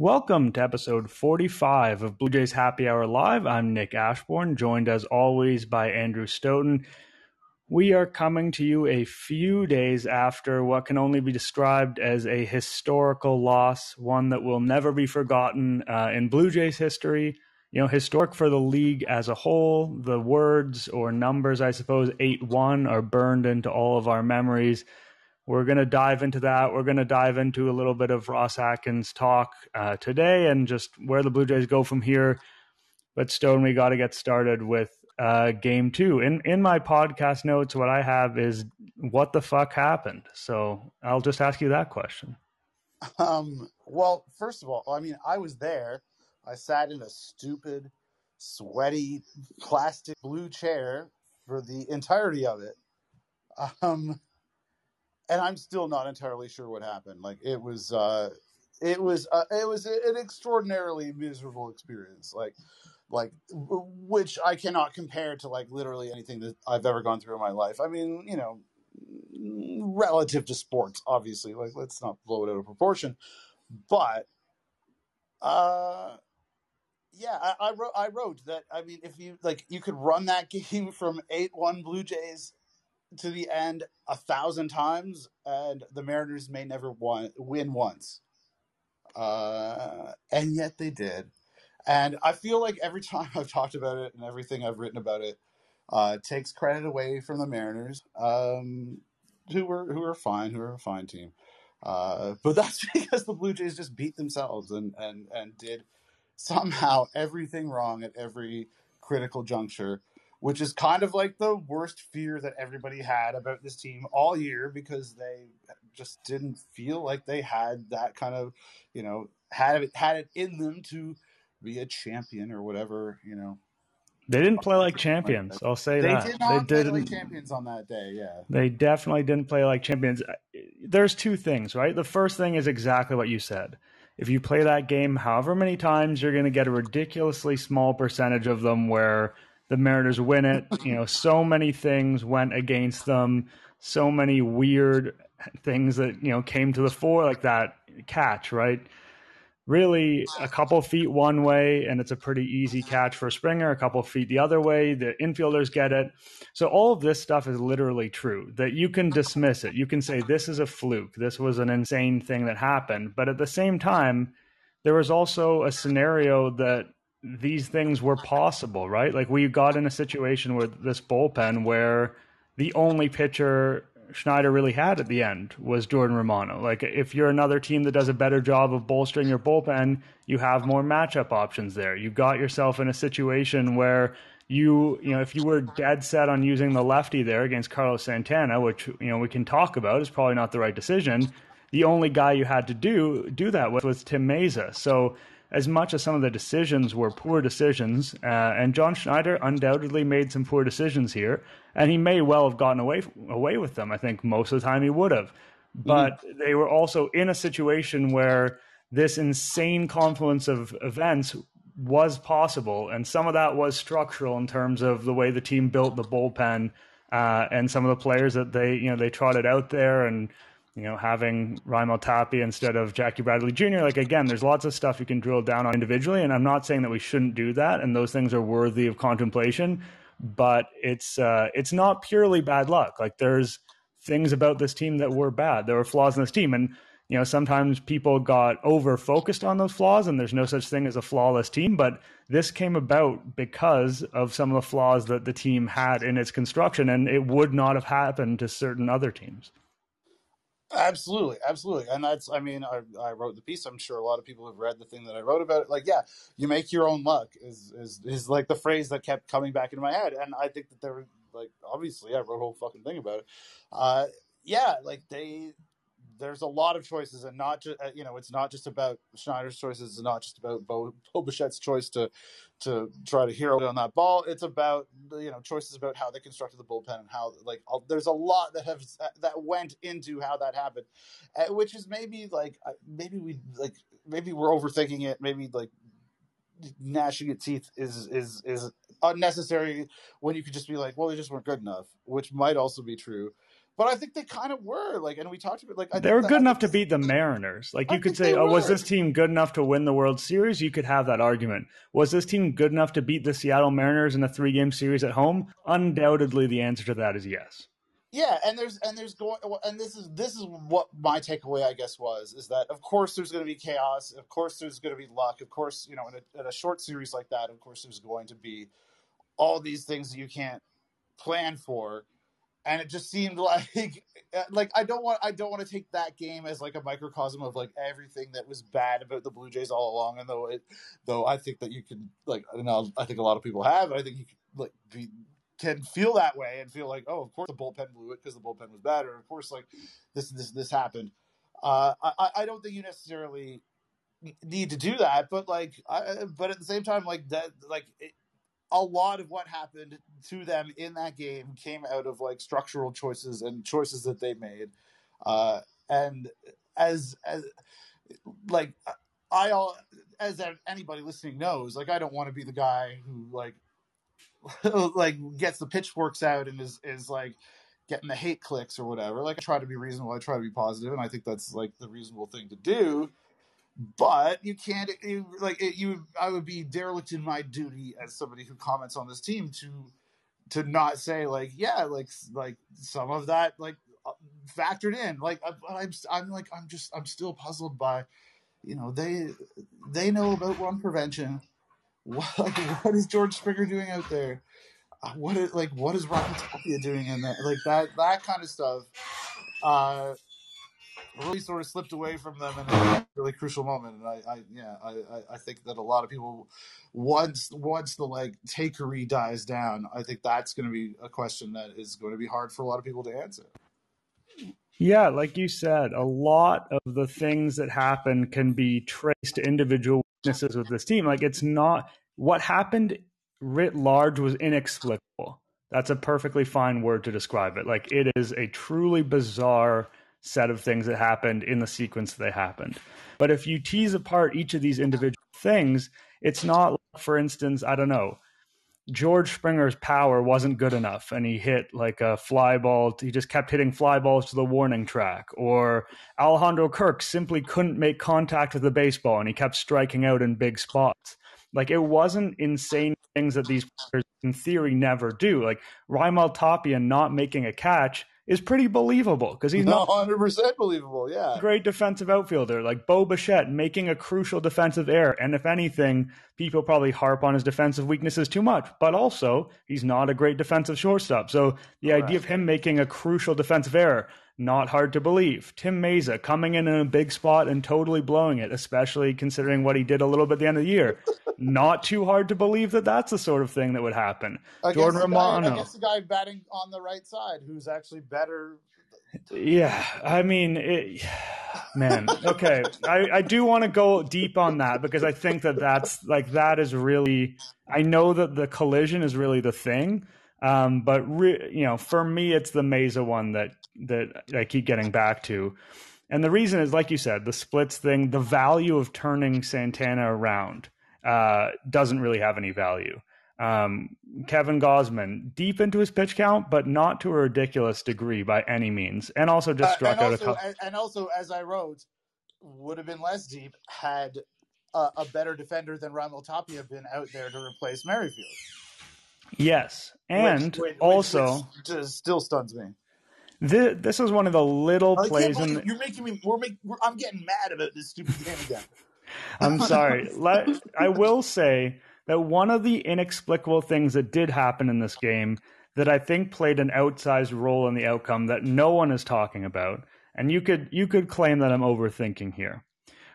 Welcome to episode 45 of Blue Jays Happy Hour Live. I'm Nick Ashbourne, joined as always by Andrew Stoeten. We are coming to you a few days after what can only be described as a historical loss, one that will never be forgotten uh, in Blue Jays history. You know, historic for the league as a whole. The words or numbers, I suppose, 8 1 are burned into all of our memories. We're going to dive into that. We're going to dive into a little bit of Ross Atkins talk uh, today and just where the Blue Jays go from here. But Stone, we got to get started with uh, game two. In in my podcast notes, what I have is what the fuck happened. So I'll just ask you that question. Um, well, first of all, I mean, I was there. I sat in a stupid, sweaty, plastic blue chair for the entirety of it. Um, and I'm still not entirely sure what happened. Like it was, uh, it was, uh, it was an extraordinarily miserable experience. Like like which I cannot compare to like literally anything that I've ever gone through in my life. I mean, you know, relative to sports, obviously. Like let's not blow it out of proportion, but uh yeah, I, I wrote I wrote that I mean if you like you could run that game from eight one Blue Jays to the end a thousand times and the Mariners may never won, win once. Uh, and yet they did. And I feel like every time I've talked about it and everything I've written about it uh, takes credit away from the Mariners, um, who were who are fine, who are a fine team. Uh, but that's because the Blue Jays just beat themselves and and and did somehow everything wrong at every critical juncture, which is kind of like the worst fear that everybody had about this team all year because they just didn't feel like they had that kind of, you know, had it had it in them to be a champion or whatever, you know. They didn't play like champions. I'll say they that. Did they didn't play like champions on that day. Yeah, they definitely didn't play like champions. There's two things, right? The first thing is exactly what you said. If you play that game however many times, you're going to get a ridiculously small percentage of them where the Mariners win it. You know, so many things went against them. So many weird things that you know came to the fore, like that catch, right? really a couple feet one way and it's a pretty easy catch for Springer, a couple feet the other way. The infielders get it. So all of this stuff is literally true that you can dismiss it. You can say this is a fluke. This was an insane thing that happened. But at the same time, there was also a scenario that these things were possible, right? Like we got in a situation with this bullpen where the only pitcher Schneider really had at the end was Jordan Romano. Like if you're another team that does a better job of bolstering your bullpen, you have more matchup options there. You got yourself in a situation where you you know if you were dead set on using the lefty there against Carlos Santana, which you know we can talk about is probably not the right decision. The only guy you had to do do that with was Tim Mayza. So as much as some of the decisions were poor decisions, uh, and John Schneider undoubtedly made some poor decisions here, and he may well have gotten away away with them. I think most of the time he would have, but mm. they were also in a situation where this insane confluence of events was possible, and some of that was structural in terms of the way the team built the bullpen uh, and some of the players that they you know they trotted out there and you know, having Raimel Tapia instead of Jackie Bradley Jr. Like again, there's lots of stuff you can drill down on individually, and I'm not saying that we shouldn't do that, and those things are worthy of contemplation. But it's uh, it's not purely bad luck. Like there's things about this team that were bad. There were flaws in this team, and you know sometimes people got over focused on those flaws, and there's no such thing as a flawless team. But this came about because of some of the flaws that the team had in its construction, and it would not have happened to certain other teams. Absolutely, absolutely, and that's. I mean, I, I wrote the piece. I'm sure a lot of people have read the thing that I wrote about it. Like, yeah, you make your own luck is is is like the phrase that kept coming back into my head, and I think that there like obviously I wrote a whole fucking thing about it. Uh, yeah, like they there's a lot of choices, and not just uh, you know, it's not just about Schneider's choices. It's not just about Bo, Bo Bichette's choice to to try to hero on that ball. It's about you know choices about how they constructed the bullpen and how like there's a lot that have that went into how that happened, uh, which is maybe like uh, maybe we like maybe we're overthinking it. Maybe like gnashing its teeth is is is unnecessary when you could just be like, well, they just weren't good enough, which might also be true. But I think they kind of were like, and we talked about like I they were good enough to beat the Mariners. Like I you could say, oh, was this team good enough to win the World Series? You could have that argument. Was this team good enough to beat the Seattle Mariners in a three-game series at home? Undoubtedly, the answer to that is yes. Yeah, and there's and there's going and this is this is what my takeaway I guess was is that of course there's going to be chaos, of course there's going to be luck, of course you know in a, in a short series like that, of course there's going to be all these things that you can't plan for, and it just seemed like like I don't want I don't want to take that game as like a microcosm of like everything that was bad about the Blue Jays all along, and though it though I think that you can like I know I think a lot of people have I think you could like be can feel that way and feel like, oh, of course the bullpen blew it because the bullpen was bad, or of course like this this this happened. Uh, I I don't think you necessarily need to do that, but like, I, but at the same time, like that, like it, a lot of what happened to them in that game came out of like structural choices and choices that they made, uh, and as as like I all as anybody listening knows, like I don't want to be the guy who like like gets the pitchforks out and is is like getting the hate clicks or whatever. Like I try to be reasonable, I try to be positive, and I think that's like the reasonable thing to do. But you can't like it, you. I would be derelict in my duty as somebody who comments on this team to to not say like yeah like like some of that like uh, factored in. Like I, I'm I'm like I'm just I'm still puzzled by you know they they know about run prevention what, like, what is George Springer doing out there? Uh, what is like what is Rocky Tapia doing in there? Like that that kind of stuff. Uh, really sort of slipped away from them in a really crucial moment, and I, I yeah, I, I think that a lot of people once once the like takery dies down, I think that's going to be a question that is going to be hard for a lot of people to answer. Yeah, like you said, a lot of the things that happen can be traced to individual weaknesses with this team. Like it's not what happened writ large was inexplicable. That's a perfectly fine word to describe it. Like it is a truly bizarre set of things that happened in the sequence they happened. But if you tease apart each of these individual things, it's not, for instance, I don't know, George Springer's power wasn't good enough and he hit like a fly ball. He just kept hitting fly balls to the warning track. Or Alejandro Kirk simply couldn't make contact with the baseball and he kept striking out in big spots. Like it wasn't insane things that these players in theory never do. Like Raimel Tapia not making a catch is pretty believable because he's not 100% believable. Yeah. great defensive outfielder. Like Bo Bichette making a crucial defensive error. And if anything, people probably harp on his defensive weaknesses too much. But also, he's not a great defensive shortstop. So the idea of him making a crucial defensive error, not hard to believe. Tim Mayza coming in in a big spot and totally blowing it, especially considering what he did a little bit at the end of the year. not too hard to believe that that's the sort of thing that would happen. Against Jordan Romano. guy, against the guy batting on the right side, who's actually better. Yeah, I mean, it, man. Okay, I, I do want to go deep on that because I think that that's like that is really. I know that the collision is really the thing, um, but re, you know, for me, it's the Mayza one that that I keep getting back to, and the reason is, like you said, the splits thing. The value of turning Santana around uh, doesn't really have any value. Um, Kevin Gausman deep into his pitch count, but not to a ridiculous degree by any means, and also just Uh, struck and, out a also, couple. and, and also, as I wrote, would have been less deep had a, a better defender than Raimel Tapia been out there to replace Merrifield. Yes, and Which- which- also which still stuns me. thi- this is one of the little oh, I plays believe in. you're making me. We're making. We're, I'm getting mad about this stupid game again. I'm sorry. Let, I will say that one of the inexplicable things that did happen in this game that I think played an outsized role in the outcome that no one is talking about, and you could you could claim that I'm overthinking here,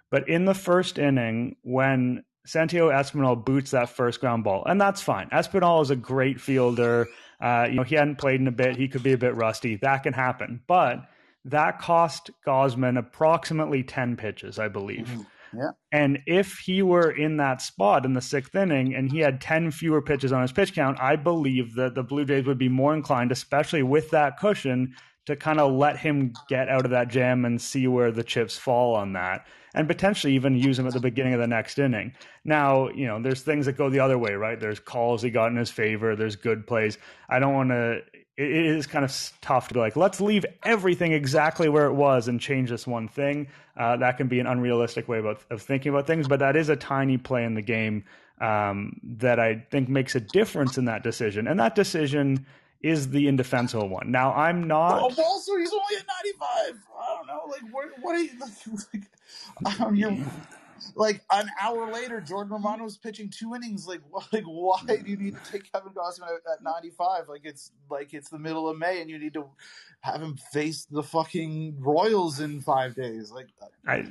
but in the first inning when Santiago Espinal boots that first ground ball, and that's fine. Espinal is a great fielder. Uh, you know he hadn't played in a bit; he could be a bit rusty. That can happen, but that cost Gausman approximately ten pitches, I believe. Yeah. And if he were in that spot in the sixth inning and he had 10 fewer pitches on his pitch count, I believe that the Blue Jays would be more inclined, especially with that cushion, to kind of let him get out of that jam and see where the chips fall on that and potentially even use him at the beginning of the next inning. Now, you know, there's things that go the other way, right? There's calls he got in his favor, there's good plays. I don't want to it is kind of tough to be like, let's leave everything exactly where it was and change this one thing. Uh, that can be an unrealistic way about, of thinking about things, but that is a tiny play in the game um, that I think makes a difference in that decision. And that decision is the indefensible one. Now, I'm not. Oh, also, he's only at 95. I don't know. Like, what, what are you. Like, um, you're like an hour later, Jordan Romano was pitching two innings. Like, like why do you need to take Kevin Gausman at, at 95? Like it's like it's the middle of May, and you need to have him face the fucking Royals in five days. Like, I.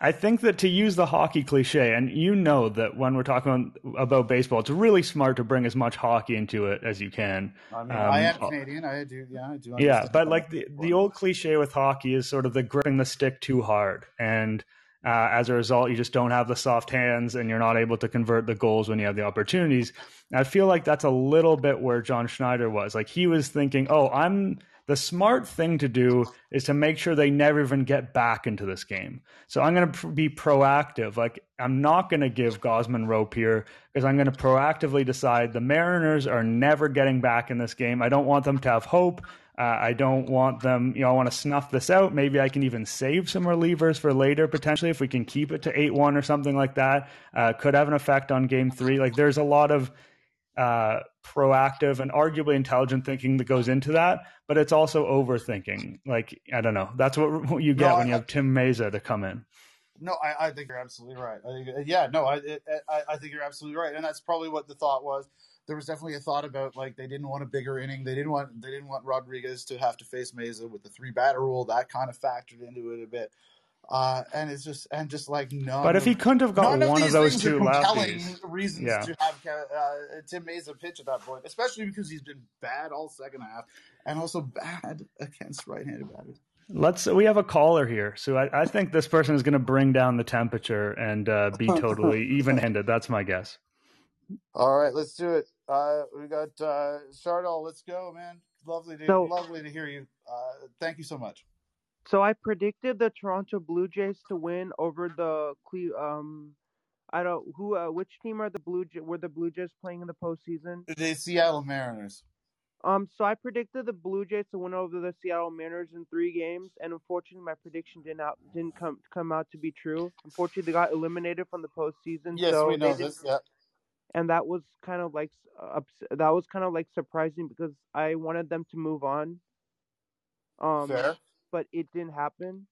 I think that to use the hockey cliche, and you know that when we're talking about baseball, it's really smart to bring as much hockey into it as you can. I mean, um, I am Canadian. I do, yeah, I do. Yeah, but like the, the old cliche with hockey is sort of the gripping the stick too hard. And uh, as a result, you just don't have the soft hands and you're not able to convert the goals when you have the opportunities. And I feel like that's a little bit where John Schneider was. Like he was thinking, oh, I'm the smart thing to do is to make sure they never even get back into this game. So I'm going to be proactive. Like I'm not going to give Gausman rope here because I'm going to proactively decide the Mariners are never getting back in this game. I don't want them to have hope. Uh, I don't want them, you know, I want to snuff this out. Maybe I can even save some relievers for later, potentially, if we can keep it to 8 1 or something like that. Uh, could have an effect on game three. Like, there's a lot of uh, proactive and arguably intelligent thinking that goes into that, but it's also overthinking. Like, I don't know. That's what, what you get no, when I, you have Tim Mayza to come in. No, I, I think you're absolutely right. I think, yeah, no, I, I, I think you're absolutely right, and that's probably what the thought was there was definitely a thought about like they didn't want a bigger inning. They didn't want they didn't want Rodriguez to have to face Mayza with the three batter rule. That kind of factored into it a bit. Uh, and it's just and just like no. But if he couldn't have got one of, of those two lefties, reasons yeah. to have uh, Tim Mayza pitch at that point, especially because he's been bad all second half and also bad against right-handed batters. Let's. We have a caller here, so I, I think this person is going to bring down the temperature and uh, be totally even-handed. That's my guess. All right, let's do it. Uh, we got uh, Shardall. Let's go, man. Lovely to so, lovely to hear you. Uh, thank you so much. So I predicted the Toronto Blue Jays to win over the Cle- um I don't who uh, which team are the Blue J- were the Blue Jays playing in the postseason? The Seattle Mariners. Um, so I predicted the Blue Jays to win over the Seattle Mariners in three games, and unfortunately, my prediction didn't out didn't come come out to be true. Unfortunately, they got eliminated from the postseason. Yes, so we know this. Yeah and that was kind of like that was kind of like surprising because I wanted them to move on. Um, Fair. But it didn't happen.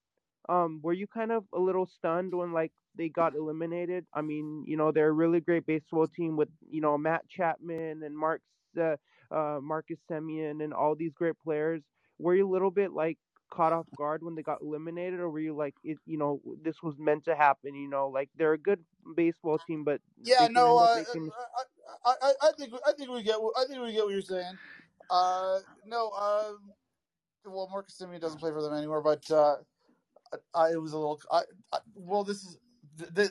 Um, were you kind of a little stunned when like they got eliminated? I mean, you know, they're a really great baseball team with you know Matt Chapman and Mark uh, uh, Marcus Semien and all these great players. Were you a little bit like caught off guard when they got eliminated, or were you like, it, you know, this was meant to happen? You know, like they're a good baseball team, but yeah, no, uh, making... I, I, I think I think we get I think we get what you're saying. Uh, no, uh, well, Marcus Semien doesn't play for them anymore, but uh, I, it was a little. I, I, well, this is the, the,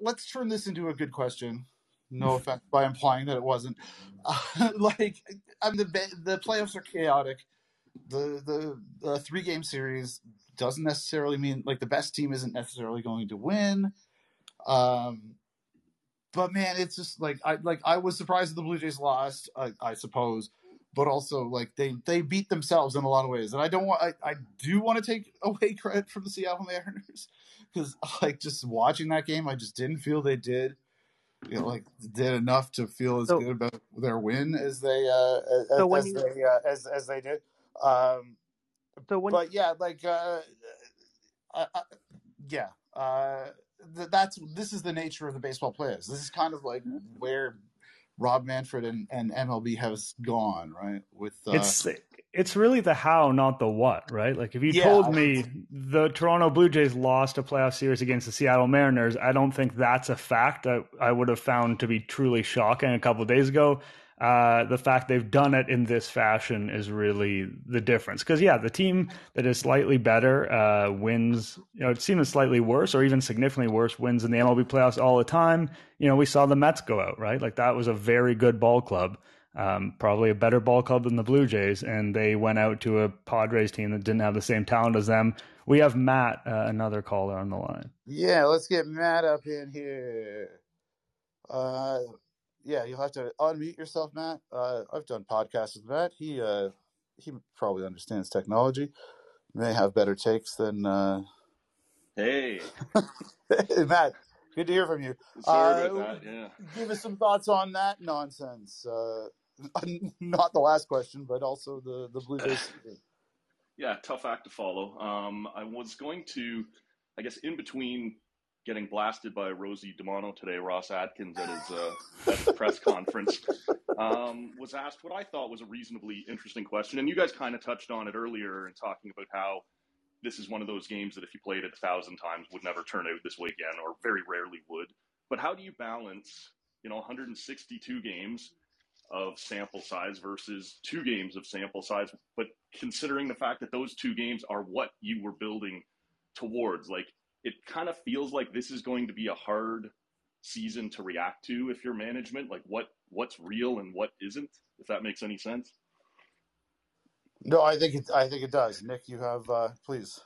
let's turn this into a good question. No offense by implying that it wasn't. Uh, like, I mean, the the playoffs are chaotic the the, the three game series doesn't necessarily mean like the best team isn't necessarily going to win. Um, but man, it's just like I like I was surprised that the Blue Jays lost, I, I suppose, but also like they they beat themselves in a lot of ways, and I don't want I, I do want to take away credit from the Seattle Mariners because like just watching that game, I just didn't feel they did. You know, like did enough to feel as so, good about their win as they uh, as, so as you, they uh, as as they did. Um, so when, but yeah, like, uh, yeah, uh, th- that's this is the nature of the baseball players. This is kind of like where Rob Manfred and, and MLB has gone, right? With uh, it's it's really the how, not the what, right? Like if you yeah, told me the Toronto Blue Jays lost a playoff series against the Seattle Mariners, I don't think that's a fact that I would have found to be truly shocking a couple days ago uh, the fact they've done it in this fashion is really the difference. Because yeah, the team that is slightly better uh, wins. You know, it seems slightly worse or even significantly worse wins in the MLB playoffs all the time. You know, we saw the Mets go out right. Like that was a very good ball club. Um, probably a better ball club than the Blue Jays, and they went out to a Padres team that didn't have the same talent as them. We have Matt, uh, another caller on the line. Yeah, let's get Matt up in here. Uh, yeah, you'll have to unmute yourself, Matt. Uh, I've done podcasts with Matt. He uh, he probably understands technology. May have better takes than. Uh... Hey. hey, Matt. Good to hear from you. Sorry uh, about that. Yeah. Give us some thoughts on that nonsense. Uh, not the last question, but also the the Blue Jays. yeah, tough act to follow. Um, I was going to, I guess, in between getting blasted by Rosie DiManno today, Ross Atkins at his, uh, at his press conference um, was asked what I thought was a reasonably interesting question, and you guys kind of touched on it earlier in talking about how this is one of those games that if you played it a thousand times would never turn out this way again, or very rarely would. But how do you balance, you know, 162 games of sample size versus two games of sample size, but considering the fact that those two games are what you were building towards, like it kind of feels like this is going to be a hard season to react to if you're management, like what what's real and what isn't, if that makes any sense. No, I think it. I think it does. Nick, you have uh, please.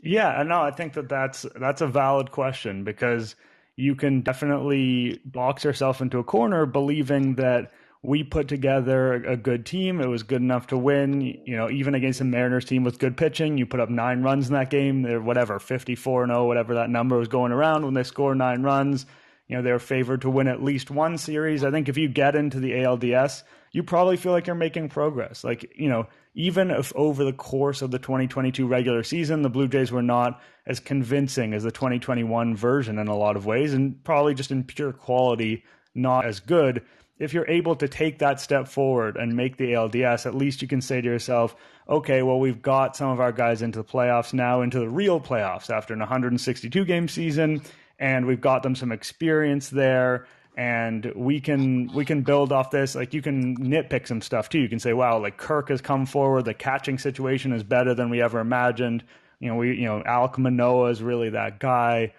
Yeah, no, I think that that's that's a valid question because you can definitely box yourself into a corner believing that we put together a good team. It was good enough to win. You know, even against the Mariners team with good pitching, you put up nine runs in that game. They're whatever, 54 0, whatever that number was going around when they score nine runs. You know, they're favored to win at least one series. I think if you get into the ALDS, you probably feel like you're making progress. Like, you know, even if over the course of the 2022 regular season, the Blue Jays were not as convincing as the 2021 version in a lot of ways, and probably just in pure quality, not as good if you're able to take that step forward and make the ALDS, at least you can say to yourself, okay, well, we've got some of our guys into the playoffs now, into the real playoffs after an 162 game season, and we've got them some experience there. And we can we can build off this. Like you can nitpick some stuff too. You can say, "Wow, like Kirk has come forward. The catching situation is better than we ever imagined." You know, we you know Alek Manoah is really that guy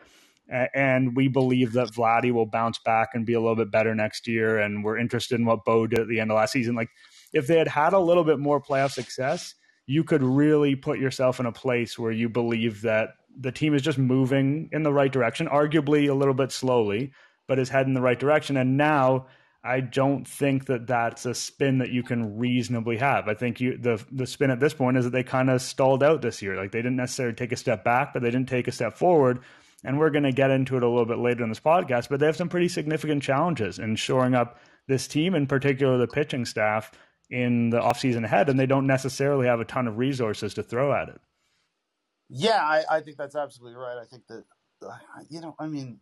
and we believe that Vladdy will bounce back and be a little bit better next year. And we're interested in what Bo did at the end of last season. Like, if they had had a little bit more playoff success, you could really put yourself in a place where you believe that the team is just moving in the right direction, arguably a little bit slowly, but is heading in the right direction. And now, I don't think that that's a spin that you can reasonably have. I think you the the spin at this point is that they kind of stalled out this year. Like they didn't necessarily take a step back, but they didn't take a step forward and we're going to get into it a little bit later in this podcast, but they have some pretty significant challenges in shoring up this team, in particular the pitching staff, in the offseason ahead, and they don't necessarily have a ton of resources to throw at it. Yeah, I, I think that's absolutely right. I think that, uh, you know, I mean,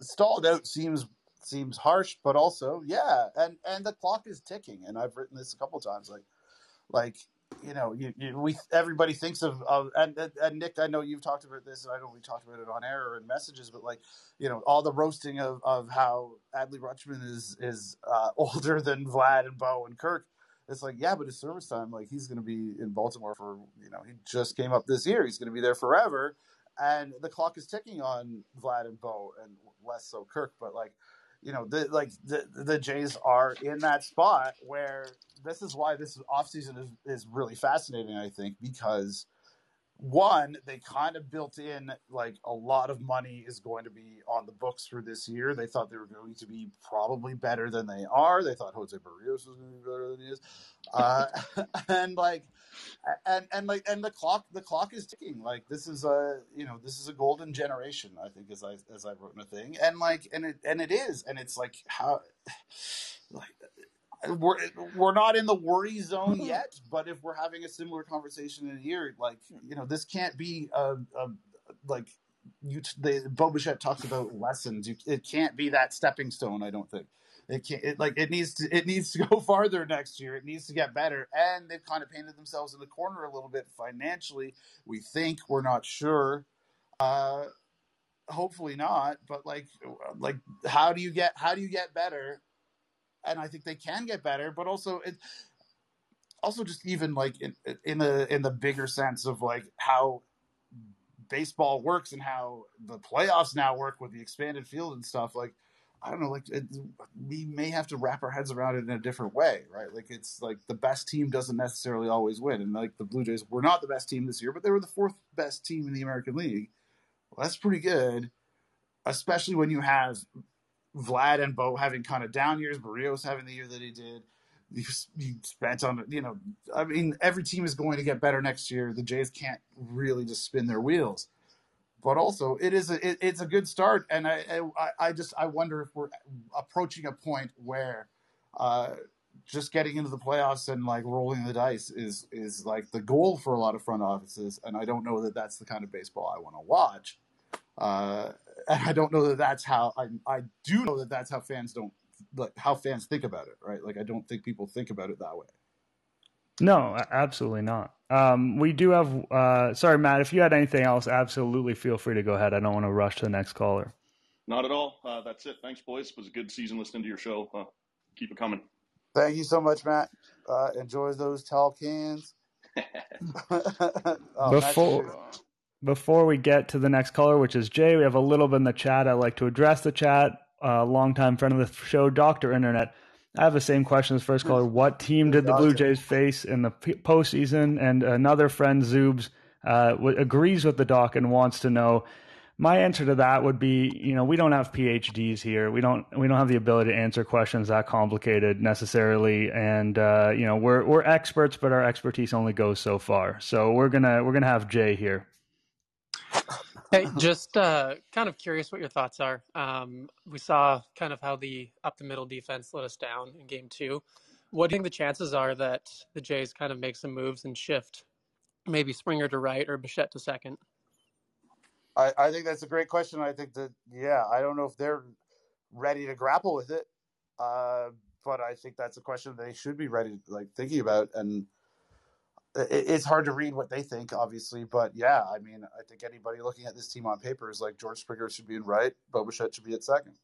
stalled out seems seems harsh, but also, yeah, and and the clock is ticking, and I've written this a couple times, like, like you know, you, you, we everybody thinks of, of and, and, Nick, I know you've talked about this, and I know we talked about it on air or in messages, but like, you know, all the roasting of, of how Adley Rutschman is is uh, older than Vlad and Bo and Kirk. It's like, yeah, but his service time, like he's going to be in Baltimore for, you know, he just came up this year. He's going to be there forever, and the clock is ticking on Vlad and Bo, and less so Kirk. But like, you know, the like the the Jays are in that spot where this is why this offseason is, is really fascinating, I think, because one, they kind of built in like a lot of money is going to be on the books for this year. They thought they were going to be probably better than they are. They thought Jose Berrios was going to be better than he is, uh, and like, and and like, and the clock the clock is ticking. Like this is a you know this is a golden generation. I think as I as I wrote in a thing, and like and it and it is, and it's like how like we're we're not in the worry zone yet, but if we're having a similar conversation in a year, like you know, this can't be a, a like you. The Bo Bichette talks about lessons. You, it can't be that stepping stone. I don't think it can't. It, like it needs to. It needs to go farther next year. It needs to get better. And they've kind of painted themselves in the corner a little bit financially. We think we're not sure. Uh, hopefully not. But like, like, how do you get? How do you get better? And I think they can get better. But also, it also just even like in, in the in the bigger sense of like how baseball works and how the playoffs now work with the expanded field and stuff. Like I don't know, like it, we may have to wrap our heads around it in a different way, right? Like it's like the best team doesn't necessarily always win, and like the Blue Jays were not the best team this year, but they were the fourth best team in the American League. Well, that's pretty good, especially when you have Vlad and Bo having kind of down years, Berrios having the year that he did. you spent on you know I mean every team is going to get better next year. The Jays can't really just spin their wheels, but also it is a it, it's a good start, and I, I I just I wonder if we're approaching a point where. Uh, just getting into the playoffs and like rolling the dice is is like the goal for a lot of front offices, and I don't know that that's the kind of baseball I want to watch. Uh, and I don't know that that's how I I do know that that's how fans don't like how fans think about it, right? Like I don't think people think about it that way. No, absolutely not. Um, we do have. Uh, sorry, Matt. If you had anything else, absolutely feel free to go ahead. I don't want to rush to the next caller. Not at all. Uh, that's it. Thanks, boys. It was a good season listening to your show. Uh, keep it coming. Thank you so much, Matt. Uh, enjoy those tall cans. oh, before before we get to the next caller, which is Jay, we have a little bit in the chat. I'd like to address the chat uh, longtime friend of the show, Doctor Internet. I have the same question as first caller. What team did the Blue Jays face in the postseason? And another friend, Zoobs, uh, agrees with the doc and wants to know. My answer to that would be, you know, we don't have PhDs here. We don't we don't have the ability to answer questions that complicated necessarily, and uh, you know, we're we're experts, but our expertise only goes so far. So we're gonna we're gonna have Jay here. Hey, just uh, kind of curious what your thoughts are. Um, we saw kind of how the up the middle defense let us down in game two. What do you think the chances are that the Jays kind of make some moves and shift maybe Springer to right or Bichette to second? I, I think that's a great question. I think that, yeah, I don't know if they're ready to grapple with it. Uh, but I think that's a question they should be ready, like thinking about. And it's hard to read what they think, obviously, but yeah, I mean, I think anybody looking at this team on paper is like George Springer should be in right, Bo Bichette should be at second.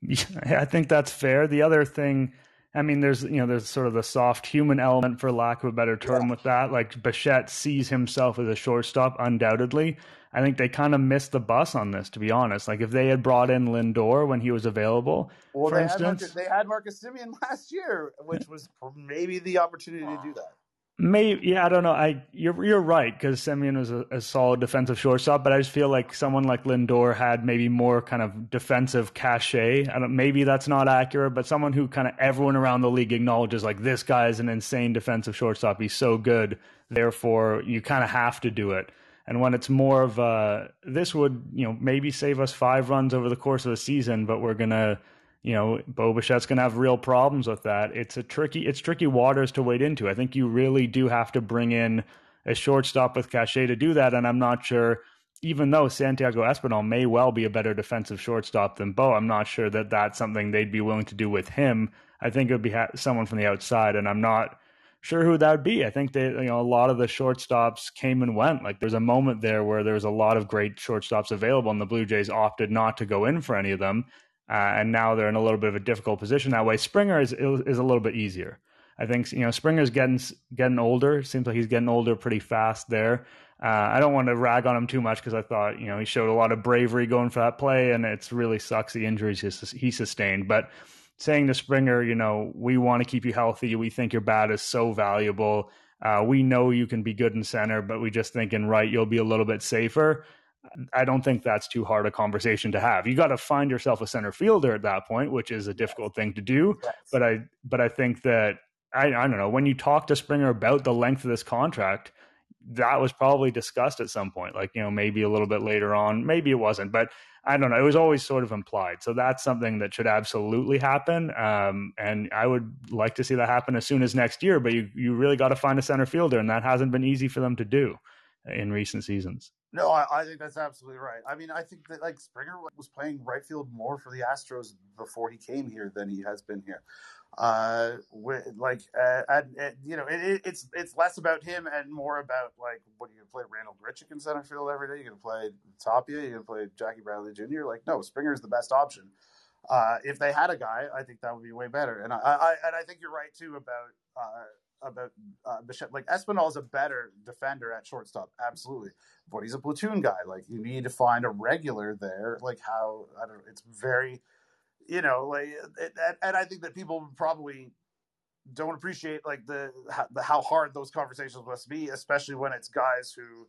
Yeah, I think that's fair. The other thing, I mean, there's you know, there's sort of the soft human element, for lack of a better term, yeah. with that. Like Bichette sees himself as a shortstop, undoubtedly. I think they kind of missed the bus on this, to be honest. Like if they had brought in Lindor when he was available, well, for they instance, had Marcus, they had Marcus Semien last year, which was maybe the opportunity to do that. Maybe yeah, I don't know. I you're you're right because Semien was a, a, solid defensive shortstop, but I just feel like someone like Lindor had maybe more kind of defensive cachet. I don't maybe that's not accurate, but someone who kind of everyone around the league acknowledges like this guy is an insane defensive shortstop. He's so good, therefore you kind of have to do it. And when it's more of a this would you know maybe save us five runs over the course of the season, but we're gonna you know, Bo Bichette's going to have real problems with that. It's a tricky, it's tricky waters to wade into. I think you really do have to bring in a shortstop with cachet to do that. And I'm not sure, even though Santiago Espinal may well be a better defensive shortstop than Bo, I'm not sure that that's something they'd be willing to do with him. I think it would be ha- someone from the outside, and I'm not sure who that would be. I think they, you know, a lot of the shortstops came and went. Like there's a moment there where there was a lot of great shortstops available, and the Blue Jays opted not to go in for any of them. Uh, and now they're in a little bit of a difficult position that way. Springer is is a little bit easier. I think you know Springer's getting getting older. Seems like he's getting older pretty fast there. Uh, I don't want to rag on him too much because I thought you know he showed a lot of bravery going for that play, and it's really sucks the injuries he sustained. But saying to Springer, you know, we want to keep you healthy. We think your bat is so valuable. Uh, we know you can be good in center, but we just think in right you'll be a little bit safer. I don't think that's too hard a conversation to have. You got to find yourself a center fielder at that point, which is a difficult thing to do. Yes. But I, but I think that I, I don't know when you talk to Springer about the length of this contract, that was probably discussed at some point. Like you know, maybe a little bit later on, maybe it wasn't, but I don't know. It was always sort of implied. So that's something that should absolutely happen. Um, and I would like to see that happen as soon as next year. But you, you really got to find a center fielder, and that hasn't been easy for them to do in recent seasons. No, I, I, think that's absolutely right. I mean, I think that like Springer was playing right field more for the Astros before he came here than he has been here. Uh, with, like, uh, and, and, you know, it, it's it's less about him and more about like, what are you gonna play Randall Grichuk in center field every day? You're gonna play Tapia? You're gonna play Jackie Bradley Jr.? Like, no, Springer is the best option. Uh, if they had a guy, I think that would be way better. And I, I and I think you're right too about uh, about uh, Bichette. Like Espinal is a better defender at shortstop, absolutely, but he's a platoon guy. Like you need to find a regular there. Like how I don't know. It's very, you know, like it, and, and I think that people probably don't appreciate like the how, the how hard those conversations must be, especially when it's guys who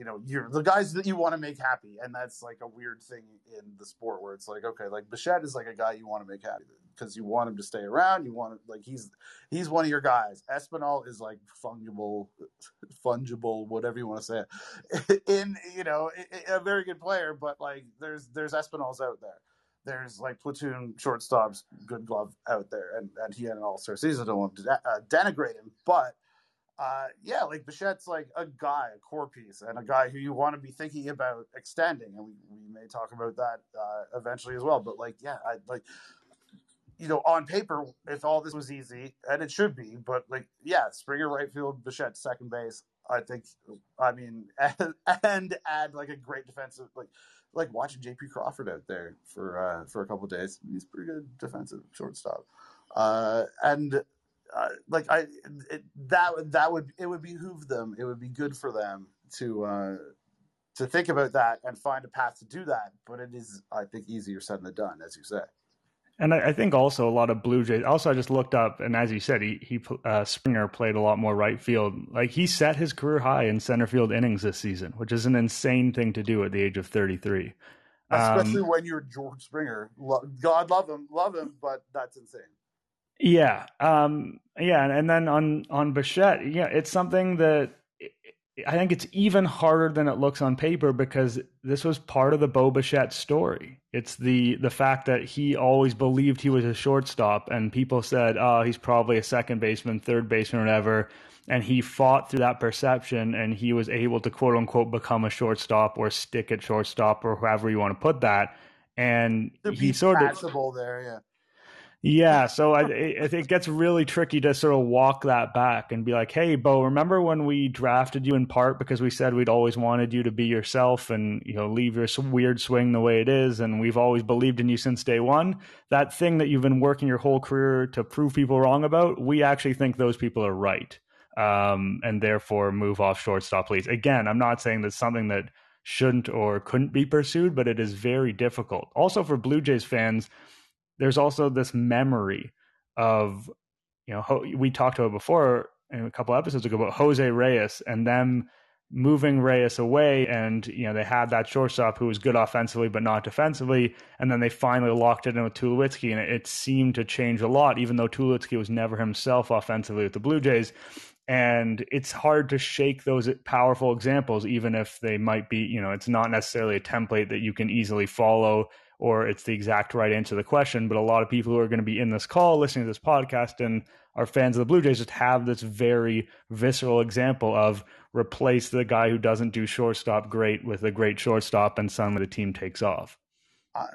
you know, you're the guys that you want to make happy, and that's like a weird thing in the sport where it's like, okay, like Bichette is like a guy you want to make happy because you want him to stay around. You want to, like he's he's one of your guys. Espinal is like fungible, fungible, whatever you want to say. In you know, a very good player, but like there's there's Espinals out there. There's like platoon shortstops, good glove out there, and and he had an all star season. I don't want to uh, denigrate him, but uh, yeah, like Bichette's like a guy, a core piece, and a guy who you want to be thinking about extending, and we, we may talk about that uh, eventually as well. But like, yeah, I like, you know, on paper, if all this was easy, and it should be, but like, yeah, Springer right field, Bichette second base. I think, I mean, and, and add like a great defensive, like, like watching J.P. Crawford out there for uh, for a couple days. He's pretty good defensive shortstop, uh, and uh, like I it, that that would it would behoove them. It would be good for them to uh, to think about that and find a path to do that. But it is, I think, easier said than done, as you say. And I, I think also a lot of Blue Jays. Also, I just looked up, and as you said, he he uh, Springer played a lot more right field. Like he set his career high in center field innings this season, which is an insane thing to do at the age of thirty three. Especially um, when you're George Springer. God love him, love him, but that's insane. Yeah, um, yeah, and then on on Bichette, yeah, it's something that I think it's even harder than it looks on paper because this was part of the Bo Bichette story. It's the the fact that he always believed he was a shortstop, and people said, "Oh, he's probably a second baseman, third baseman, whatever." And he fought through that perception, and he was able to quote unquote become a shortstop or stick at shortstop or however you want to put that. And he sort of there, yeah yeah, so I, it, it gets really tricky to sort of walk that back and be like, "Hey, Bo, remember when we drafted you in part because we said we'd always wanted you to be yourself and you know leave your weird swing the way it is, and we've always believed in you since day one. That thing that you've been working your whole career to prove people wrong about, we actually think those people are right, um, and therefore move off shortstop, please. Again, I'm not saying that's something that shouldn't or couldn't be pursued, but it is very difficult. Also for Blue Jays fans." There's also this memory of you know we talked about before a couple episodes ago about Jose Reyes and them moving Reyes away and you know they had that shortstop who was good offensively but not defensively and then they finally locked it in with Tulowitzki and it, it seemed to change a lot even though Tulowitzki was never himself offensively with the Blue Jays. And it's hard to shake those powerful examples even if they might be you know it's not necessarily a template that you can easily follow or it's the exact right answer to the question. But a lot of people who are going to be in this call, listening to this podcast, and are fans of the Blue Jays just have this very visceral example of replace the guy who doesn't do shortstop great with a great shortstop, and suddenly the team takes off. Uh,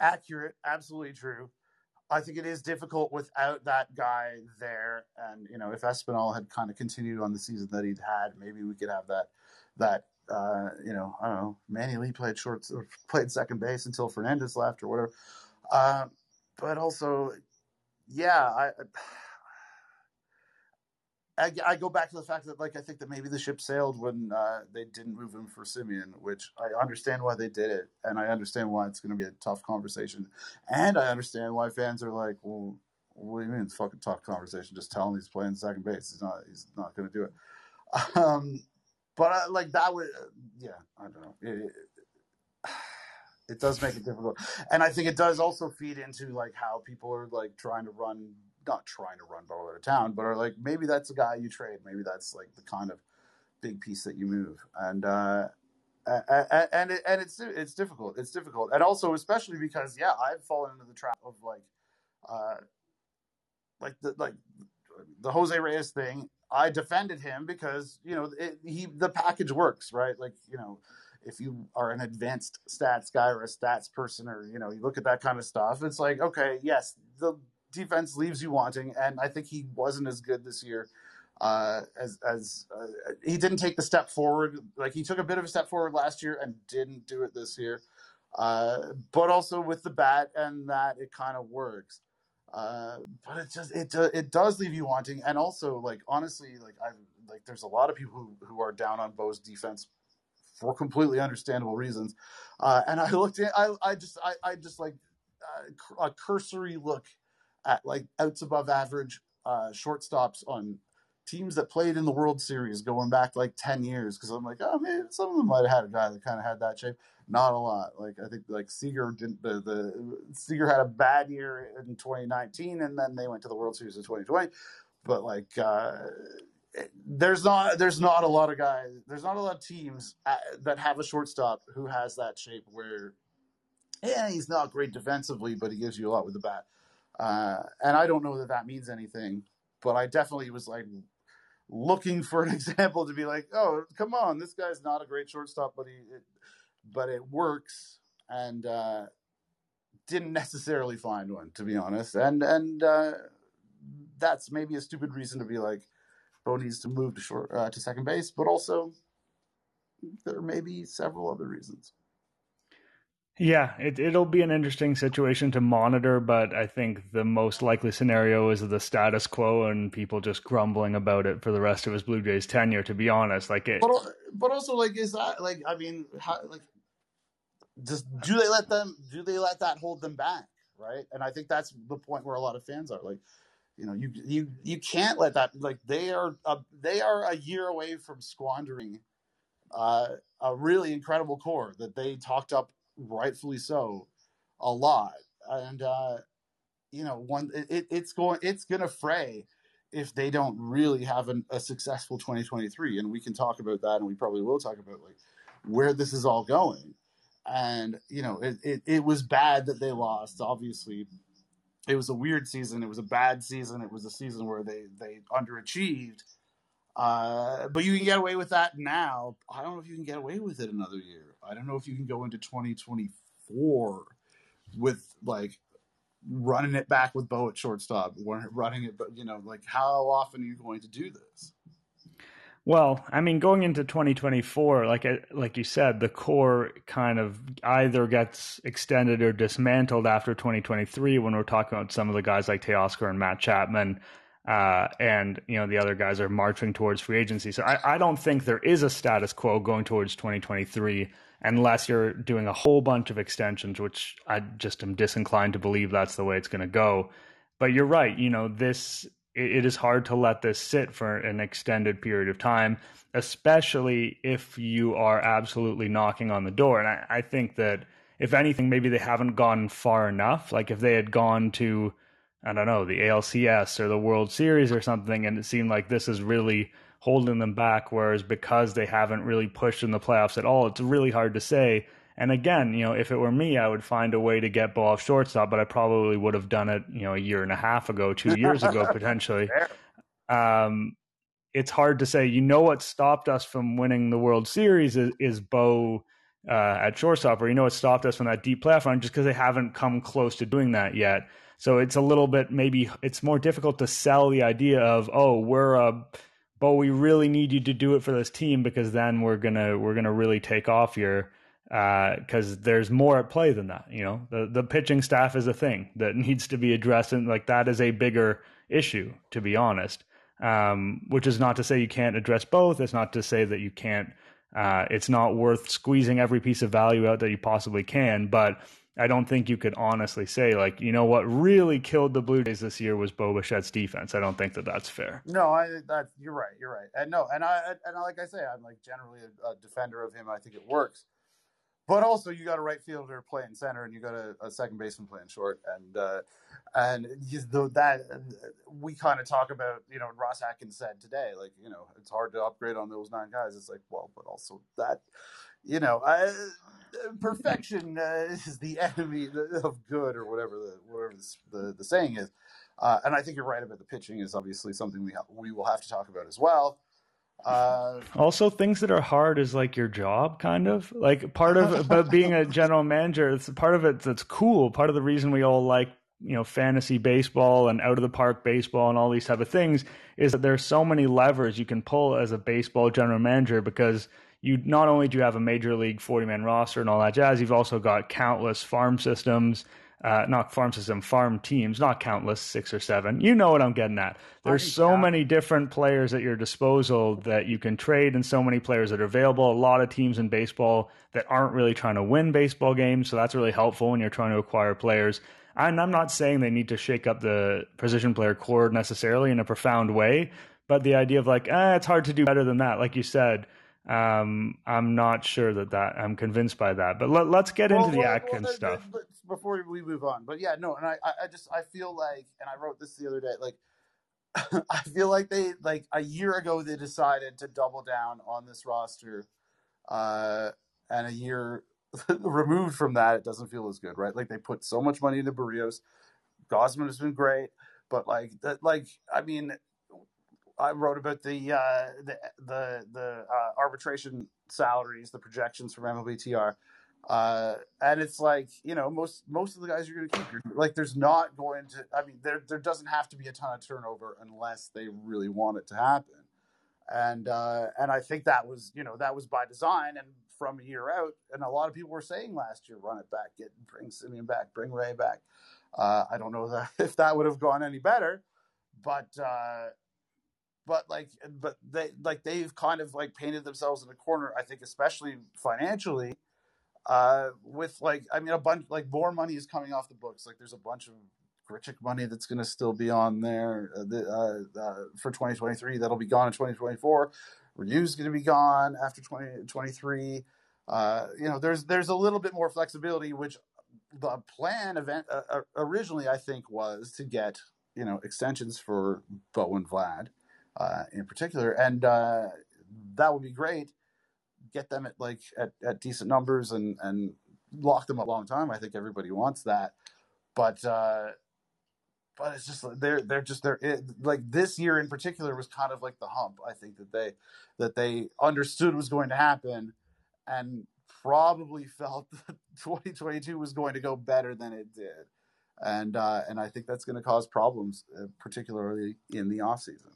accurate, absolutely true. I think it is difficult without that guy there. And you know, if Espinal had kind of continued on the season that he'd had, maybe we could have that that uh, you know, I don't know, Manny Lee played short, played second base until Fernandez left or whatever. Uh, but also, yeah, I, I, I, go back to the fact that, like, I think that maybe the ship sailed when uh, they didn't move him for Semien, which I understand why they did it, and I understand why it's going to be a tough conversation, and I understand why fans are like, well, what do you mean it's fucking tough conversation? Just tell him he's playing second base. He's not. He's not going to do it. Um, but uh, like that would, yeah, I don't know. It, it does make it difficult, and I think it does also feed into like how people are like trying to run, not trying to run Bo out of town, but are like maybe that's a guy you trade, maybe that's like the kind of big piece that you move, and uh, and it, and it's it's difficult. It's difficult, and also especially because yeah, I've fallen into the trap of like, uh, like the like the Jose Reyes thing I defended him because you know it, he the package works, right? Like you know, if you are an advanced stats guy or a stats person, or you know, you look at that kind of stuff, it's like okay, yes, the defense leaves you wanting, and I think he wasn't as good this year uh, as as uh, he didn't take the step forward. Like he took a bit of a step forward last year and didn't do it this year. Uh, but also with the bat and that it kind of works. Uh, but it just it it does leave you wanting, and also like honestly, like I like there's a lot of people who, who are down on Bo's defense for completely understandable reasons. Uh, and I looked at I I just I, I just like uh, a cursory look at like outs above average uh, shortstops on teams that played in the World Series going back like 10 years because I'm like, oh, man, some of them might have had a guy that kind of had that shape. Not a lot. Like, I think like Seager didn't, the, the Seager had a bad year in 2019 and then they went to the World Series in 2020. But like, uh, there's not there's not a lot of guys there's not a lot of teams uh, that have a shortstop who has that shape where yeah he's not great defensively but he gives you a lot with the bat uh, and I don't know that that means anything but I definitely was like looking for an example to be like oh come on this guy's not a great shortstop but he but it works and uh, didn't necessarily find one to be honest and and uh, that's maybe a stupid reason to be like Bo needs to move to short uh, to second base, but also there may be several other reasons. Yeah, it, it'll be an interesting situation to monitor, but I think the most likely scenario is the status quo and people just grumbling about it for the rest of his Blue Jays tenure. To be honest, like it, but, but also like is that like I mean, how, like just do they let them do they let that hold them back, right? And I think that's the point where a lot of fans are like, you know you you you can't let that like they are a, they are a year away from squandering uh, a really incredible core that they talked up rightfully so a lot. And uh, you know one it, it's going it's going to fray if they don't really have an, a successful 2023 and we can talk about that and we probably will talk about like where this is all going and you know it, it, it was bad that they lost obviously it was a weird season. It was a bad season. It was a season where they they underachieved. Uh, but you can get away with that now. I don't know if you can get away with it another year. I don't know if you can go into 2024 with like running it back with Bo at shortstop, running it, but you know, like how often are you going to do this? Well, I mean, going into 2024, like like you said, the core kind of either gets extended or dismantled after 2023 when we're talking about some of the guys like Teoscar and Matt Chapman, uh, and you know the other guys are marching towards free agency. So I, I don't think there is a status quo going towards 2023 unless you're doing a whole bunch of extensions, which I just am disinclined to believe that's the way it's going to go. But you're right. You know, this it, is hard to let this sit for an extended period of time, especially if you are absolutely knocking on the door. And I, I think that if anything, maybe they haven't gone far enough. Like if they had gone to, I don't know, the ALCS or the World Series or something, and it seemed like this is really holding them back. Whereas because they haven't really pushed in the playoffs at all, it's really hard to say and again, you know, if it were me, I would find a way to get Bo off shortstop, but I probably would have done it, you know, a year and a half ago, two years ago, potentially. Um, it's hard to say. You know what stopped us from winning the World Series is, is Bo uh, at shortstop, or you know what stopped us from that deep playoff run, just because they haven't come close to doing that yet. So it's a little bit maybe it's more difficult to sell the idea of oh we're a Bo we really need you to do it for this team because then we're gonna we're gonna really take off here because uh, there's more at play than that. You know, the the pitching staff is a thing that needs to be addressed, and like that is a bigger issue, to be honest. Um, which is not to say you can't address both. It's not to say that you can't. Uh, it's not worth squeezing every piece of value out that you possibly can, but I don't think you could honestly say like, you know, what really killed the Blue Jays this year was Bo Bichette's defense. I don't think that that's fair. No, I that you're right. You're right. And no, and I and like I say, I'm like generally a, a defender of him. I think it works. But also, you got a right fielder playing center, and you got a, a second baseman playing short, and uh, and that we kind of talk about. You know, Ross Atkins said today, like you know, it's hard to upgrade on those nine guys. It's like, well, but also that, you know, uh, perfection uh, is the enemy of good, or whatever the whatever the the, the saying is. Uh, and I think you're right about the pitching is obviously something we ha- we will have to talk about as well. Uh, also, things that are hard is like your job, kind of like part of but being a general manager. It's part of it that's cool. Part of the reason we all like you know fantasy baseball and out of the park baseball and all these type of things is that there's so many levers you can pull as a baseball general manager because you not only do you have a major league 40 man roster and all that jazz, you've also got countless farm systems uh, not farm system, farm teams, not countless, six or seven. You know what I'm getting at. There's so many different players at your disposal that you can trade, and so many players that are available. A lot of teams in baseball that aren't really trying to win baseball games, so that's really helpful when you're trying to acquire players. And I'm not saying they need to shake up the position player core necessarily in a profound way, But the idea of like, eh, it's hard to do better than that, like you said, um, I'm not sure that that I'm convinced by that. But let, us get well, into the well, Atkins well, stuff before we move on. But yeah, no, and I, I just I feel like, and I wrote this the other day, like I feel like they like a year ago they decided to double down on this roster, uh, and a year removed from that, it doesn't feel as good, right? Like they put so much money into Berrios. Gausman has been great, but like that, like I mean, I wrote about the uh, the the, the uh, arbitration salaries, the projections from MLBTR, uh, and it's like you know most most of the guys you're going to keep. You're, like there's not going to. I mean, there there doesn't have to be a ton of turnover unless they really want it to happen, and uh, and I think that was you know that was by design and from a year out. And a lot of people were saying last year, run it back, get bring Semien back, bring Ray back. Uh, I don't know that, if that would have gone any better, but uh, but like but they like they've kind of like painted themselves in a corner. I think especially financially. Uh, with like, I mean, a bunch like more money is coming off the books. Like, there's a bunch of Grichuk money that's going to still be on there uh, the, uh, uh, for 2023. That'll be gone in 2024. Ryu's going to be gone after 2023. Uh, you know, there's there's a little bit more flexibility, which the plan event uh, uh, originally I think was to get you know extensions for Bo and Vlad uh, in particular, and uh, that would be great. Get them at like at, at decent numbers and and lock them a long time. I think everybody wants that, but uh, but it's just they're they're just they're it, like this year in particular was kind of like the hump. I think that they that they understood was going to happen, and probably felt that 2022 was going to go better than it did, and uh, and I think that's going to cause problems, uh, particularly in the off season.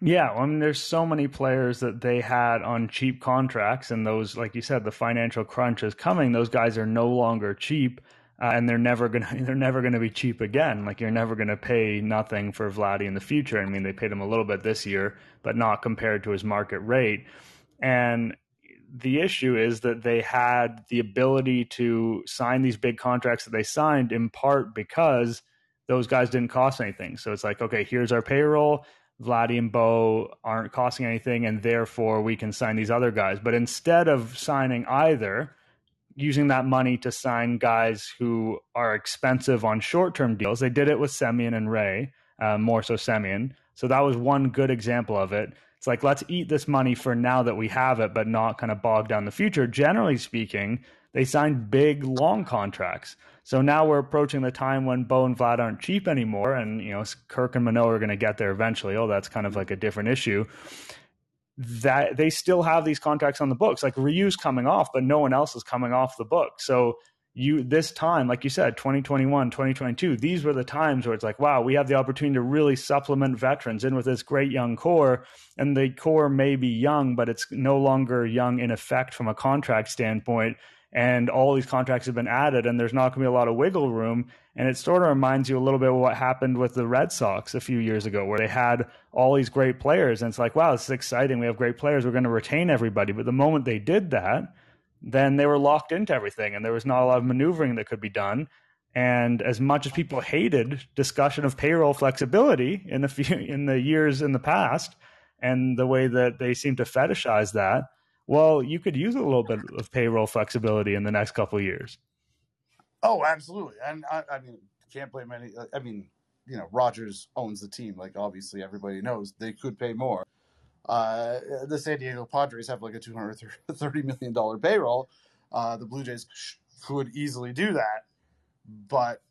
Yeah, I mean, there's so many players that they had on cheap contracts, and those, like you said, the financial crunch is coming. Those guys are no longer cheap uh, and they're never gonna they're never gonna be cheap again. Like you're never gonna pay nothing for Vladdy in the future. I mean, they paid him a little bit this year, but not compared to his market rate. And the issue is that they had the ability to sign these big contracts that they signed in part because those guys didn't cost anything. So it's like, okay, here's our payroll. Vladdy and Bo aren't costing anything, and therefore we can sign these other guys. But instead of signing either, using that money to sign guys who are expensive on short term deals. They did it with Semien and Ray, uh, more so Semien. So that was one good example of it. It's like, let's eat this money for now that we have it, but not kind of bog down the future. Generally speaking, they signed big, long contracts. So now we're approaching the time when Bo and Vlad aren't cheap anymore. And, you know, Kirk and Manoah are going to get there eventually. Oh, that's kind of like a different issue that they still have these contracts on the books. Like Ryu's coming off, but no one else is coming off the book. So you this time, like you said, 2021, 2022, these were the times where it's like, wow, we have the opportunity to really supplement veterans in with this great young core. And the core may be young, but it's no longer young in effect from a contract standpoint and all these contracts have been added and there's not going to be a lot of wiggle room. And it sort of reminds you a little bit of what happened with the Red Sox a few years ago where they had all these great players and it's like wow this is exciting. We have great players. We're going to retain everybody. But the moment they did that then they were locked into everything and there was not a lot of maneuvering that could be done. And as much as people hated discussion of payroll flexibility in the few, in the years in the past and the way that they seem to fetishize that well, you could use a little bit of payroll flexibility in the next couple years. Oh, absolutely. And I, I mean, can't blame any. I mean, you know, Rogers owns the team. Like, obviously, everybody knows they could pay more. Uh, the San Diego Padres have like a $230 million payroll. Uh, the Blue Jays could easily do that. But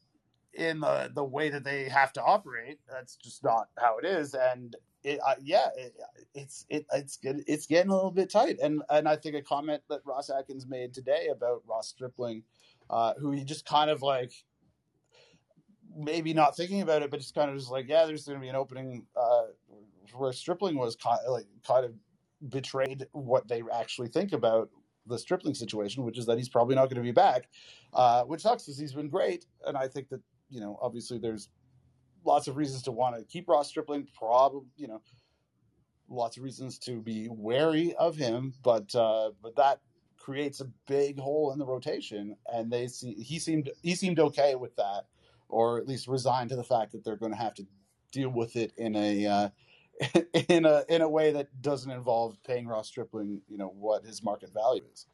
in the, the way that they have to operate, that's just not how it is. And it, uh, yeah, it, it's it, it's good. It's getting a little bit tight, and and I think a comment that Ross Atkins made today about Ross Stripling, uh, who he just kind of like maybe not thinking about it, but just kind of just like, yeah, there's going to be an opening uh, where Stripling was kind of, like kind of betrayed what they actually think about the Stripling situation, which is that he's probably not going to be back, uh, which sucks because he's been great, and I think that you know obviously there's lots of reasons to want to keep Ross Stripling. Probably, you know, lots of reasons to be wary of him. But uh, but that creates a big hole in the rotation, and they see he seemed he seemed okay with that, or at least resigned to the fact that they're going to have to deal with it in a uh, in a in a way that doesn't involve paying Ross Stripling, you know, what his market value is.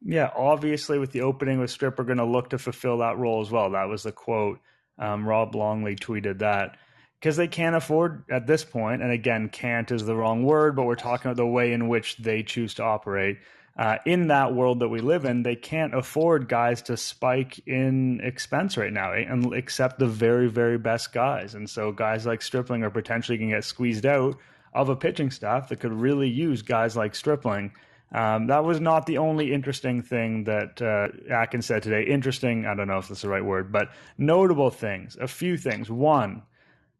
Yeah, obviously, with the opening with Strip, we're going to look to fulfill that role as well. That was the quote. Um, Rob Longley tweeted that because they can't afford at this point, and again, can't is the wrong word, but we're talking about the way in which they choose to operate. Uh, in that world that we live in, they can't afford guys to spike in expense right now, and except the very, very best guys. And so, guys like Stripling are potentially going to get squeezed out of a pitching staff that could really use guys like Stripling. Um, that was not the only interesting thing that uh, Atkins said today. Interesting, I don't know if that's the right word, but notable things. A few things. One,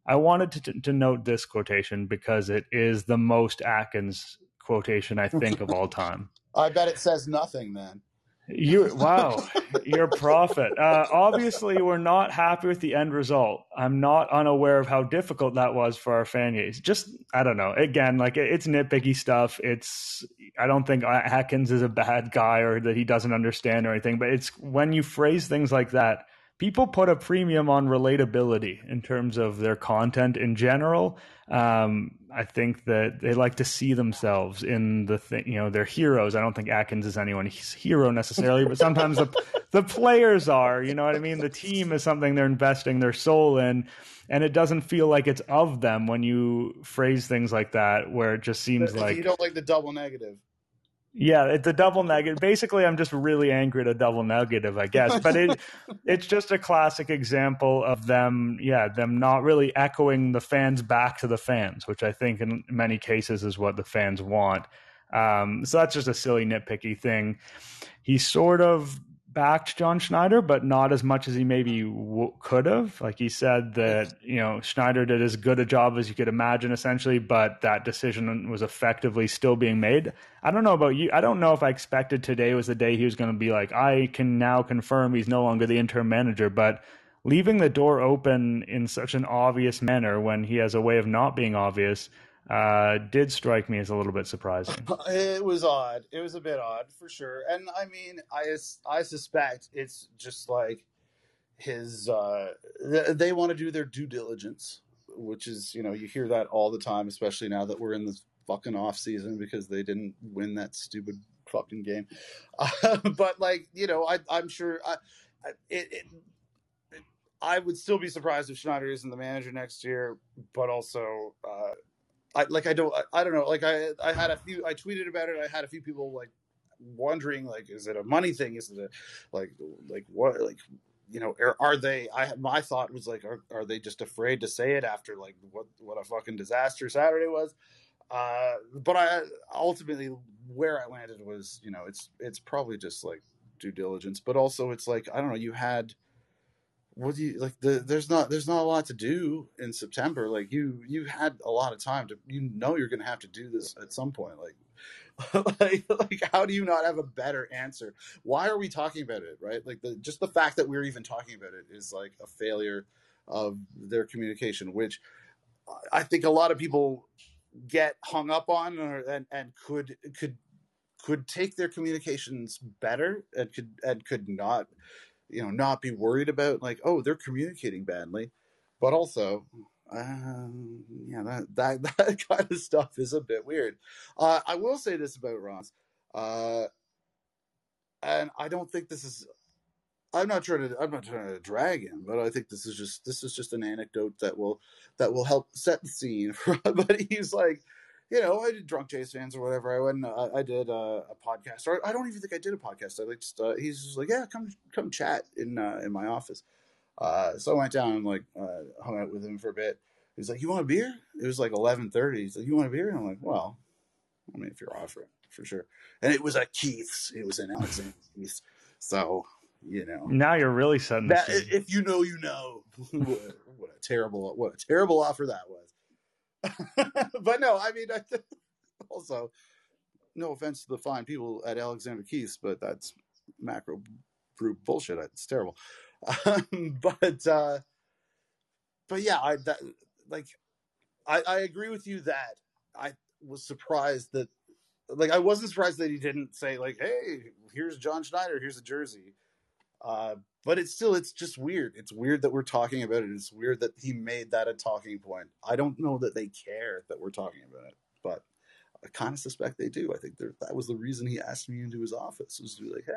I wanted to, to note this quotation because it is the most Atkins quotation I think of all time. I bet it says nothing then. You wow, you're a prophet. Uh, obviously, we're not happy with the end result. I'm not unaware of how difficult that was for our fan base. Just I don't know. Again, like it's nitpicky stuff. It's I don't think Atkins is a bad guy or that he doesn't understand or anything. But it's when you phrase things like that people put a premium on relatability in terms of their content in general. Um, I think that they like to see themselves in the thing, you know, they're heroes. I don't think Atkins is anyone's hero necessarily, but sometimes the, the players are, you know what I mean? The team is something they're investing their soul in. And it doesn't feel like it's of them when you phrase things like that, where it just seems like you don't like the double negative. Yeah, it's a double negative. Basically, I'm just really angry at a double negative, I guess. But it it's just a classic example of them, yeah, them not really echoing the fans back to the fans, which I think in many cases is what the fans want. Um, so that's just a silly nitpicky thing. He sort of backed John Schneider, but not as much as he maybe w- could have. Like he said that you know Schneider did as good a job as you could imagine, essentially, but that decision was effectively still being made. I don't know about you. I don't know if I expected today was the day he was going to be like, I can now confirm he's no longer the interim manager, but. Leaving the door open in such an obvious manner when he has a way of not being obvious uh, did strike me as a little bit surprising. It was odd. It was a bit odd for sure. And I mean, I I suspect it's just like his. Uh, they want to do their due diligence, which is you know you hear that all the time, especially now that we're in this fucking off season because they didn't win that stupid fucking game. Uh, but like you know, I I'm sure I, it, it I would still be surprised if Schneider isn't the manager next year, but also uh, I like I don't I, I don't know like I I had a few I tweeted about it I had a few people like wondering like is it a money thing? Is it a like like what like you know are, are they I my thought was like are, are they just afraid to say it after like what what a fucking disaster Saturday was? Uh but I ultimately where I landed was you know it's it's probably just like due diligence but also it's like I don't know you had what do you like the there's not there's not a lot to do in september. Like you you had a lot of time to you know you're gonna have to do this at some point. Like like like how do you not have a better answer? Why are we talking about it right? Like the just the fact that we're even talking about it is like a failure of their communication which i think a lot of people get hung up on or, and and could could could take their communications better and could and could not you know not be worried about like oh they're communicating badly. But also um, yeah that, that that kind of stuff is a bit weird. Uh, i will say this about ross. Uh, and i don't think this is i'm not trying to i'm not trying to drag him but i think this is just this is just an anecdote that will that will help set the scene but he's like you know, I did Drunk Jays fans or whatever. I went, uh, I did uh, a podcast, or I don't even think I did a podcast. I like just, uh, he's just like, yeah, come, come chat in uh, in my office. Uh, so I went down and like uh, hung out with him for a bit. He's like, you want a beer? It was like eleven thirty. He's like, you want a beer? And I'm like, well, I mean, if you're offering, for sure. And it was at Keith's. It was in Alexander Keith's. So you know, now you're really setting that. If you know, you know. what, what a terrible, what a terrible offer that was. but no, I mean, I also, no offense to the fine people at Alexander Keith's, but that's macro brew bullshit. It's terrible. Um, but uh, but yeah, I that like I, I agree with you that I was surprised that like I wasn't surprised that he didn't say like, "Hey, here's John Schneider, here's a jersey." Uh, but it's still it's just weird. It's weird that we're talking about it. It's weird that he made that a talking point. I don't know that they care that we're talking about it, but I kind of suspect they do. I think that was the reason he asked me into his office was to be like, hey.